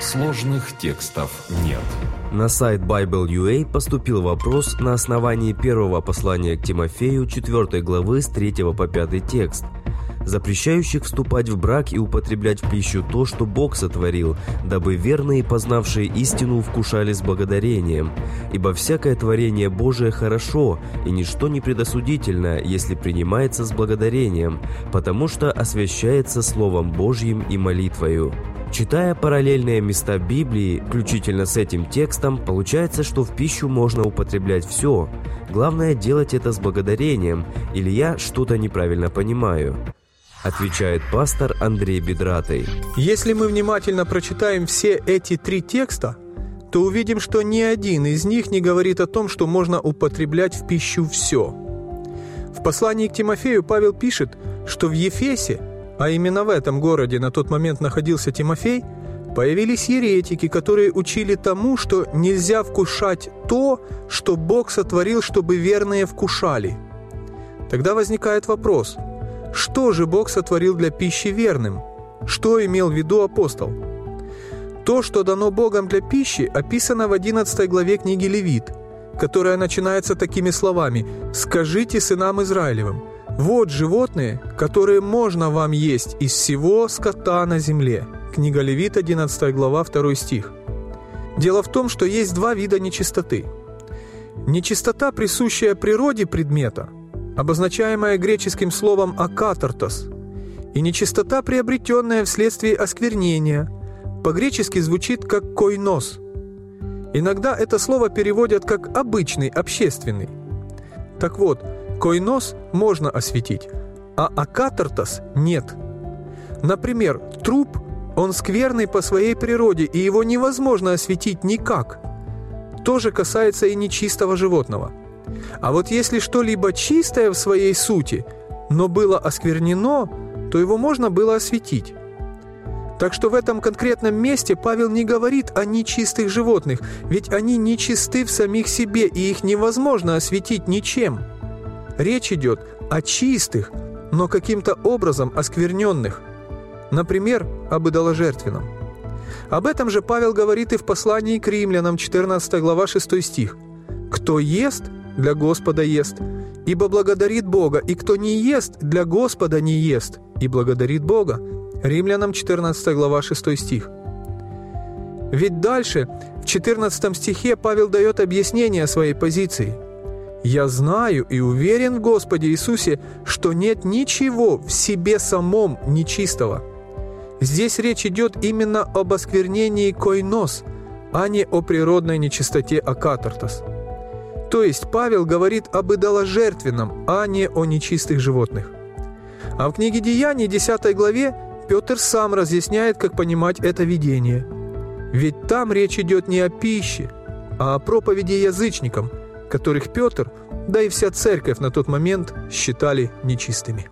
Сложных текстов нет. На сайт Bible.ua поступил вопрос на основании первого послания к Тимофею 4 главы с 3 по 5 текст, запрещающих вступать в брак и употреблять в пищу то, что Бог сотворил, дабы верные, познавшие истину, вкушали с благодарением. Ибо всякое творение Божие хорошо, и ничто не предосудительно, если принимается с благодарением, потому что освящается Словом Божьим и молитвою. Читая параллельные места Библии, включительно с этим текстом, получается, что в пищу можно употреблять все. Главное делать это с благодарением, или я что-то неправильно понимаю. Отвечает пастор Андрей Бедратый. Если мы внимательно прочитаем все эти три текста, то увидим, что ни один из них не говорит о том, что можно употреблять в пищу все. В послании к Тимофею Павел пишет, что в Ефесе а именно в этом городе на тот момент находился Тимофей, появились еретики, которые учили тому, что нельзя вкушать то, что Бог сотворил, чтобы верные вкушали. Тогда возникает вопрос, что же Бог сотворил для пищи верным? Что имел в виду апостол? То, что дано Богом для пищи, описано в 11 главе книги Левит, которая начинается такими словами «Скажите сынам Израилевым, вот животные, которые можно вам есть из всего скота на земле. Книга Левит, 11 глава, 2 стих. Дело в том, что есть два вида нечистоты. Нечистота, присущая природе предмета, обозначаемая греческим словом «акатартос», и нечистота, приобретенная вследствие осквернения, по-гречески звучит как «койнос». Иногда это слово переводят как «обычный», «общественный». Так вот, Койнос можно осветить, а акатартас нет. Например, труп, он скверный по своей природе, и его невозможно осветить никак. То же касается и нечистого животного. А вот если что-либо чистое в своей сути, но было осквернено, то его можно было осветить. Так что в этом конкретном месте Павел не говорит о нечистых животных, ведь они нечисты в самих себе, и их невозможно осветить ничем. Речь идет о чистых, но каким-то образом оскверненных. Например, об идоложертвенном. Об этом же Павел говорит и в послании к римлянам, 14 глава, 6 стих. «Кто ест, для Господа ест, ибо благодарит Бога, и кто не ест, для Господа не ест, и благодарит Бога». Римлянам, 14 глава, 6 стих. Ведь дальше, в 14 стихе, Павел дает объяснение своей позиции – я знаю и уверен в Господе Иисусе, что нет ничего в себе самом нечистого. Здесь речь идет именно об осквернении койнос, а не о природной нечистоте акатартос. То есть Павел говорит об идоложертвенном, а не о нечистых животных. А в книге Деяний, 10 главе, Петр сам разъясняет, как понимать это видение. Ведь там речь идет не о пище, а о проповеди язычникам – которых Петр, да и вся церковь на тот момент считали нечистыми.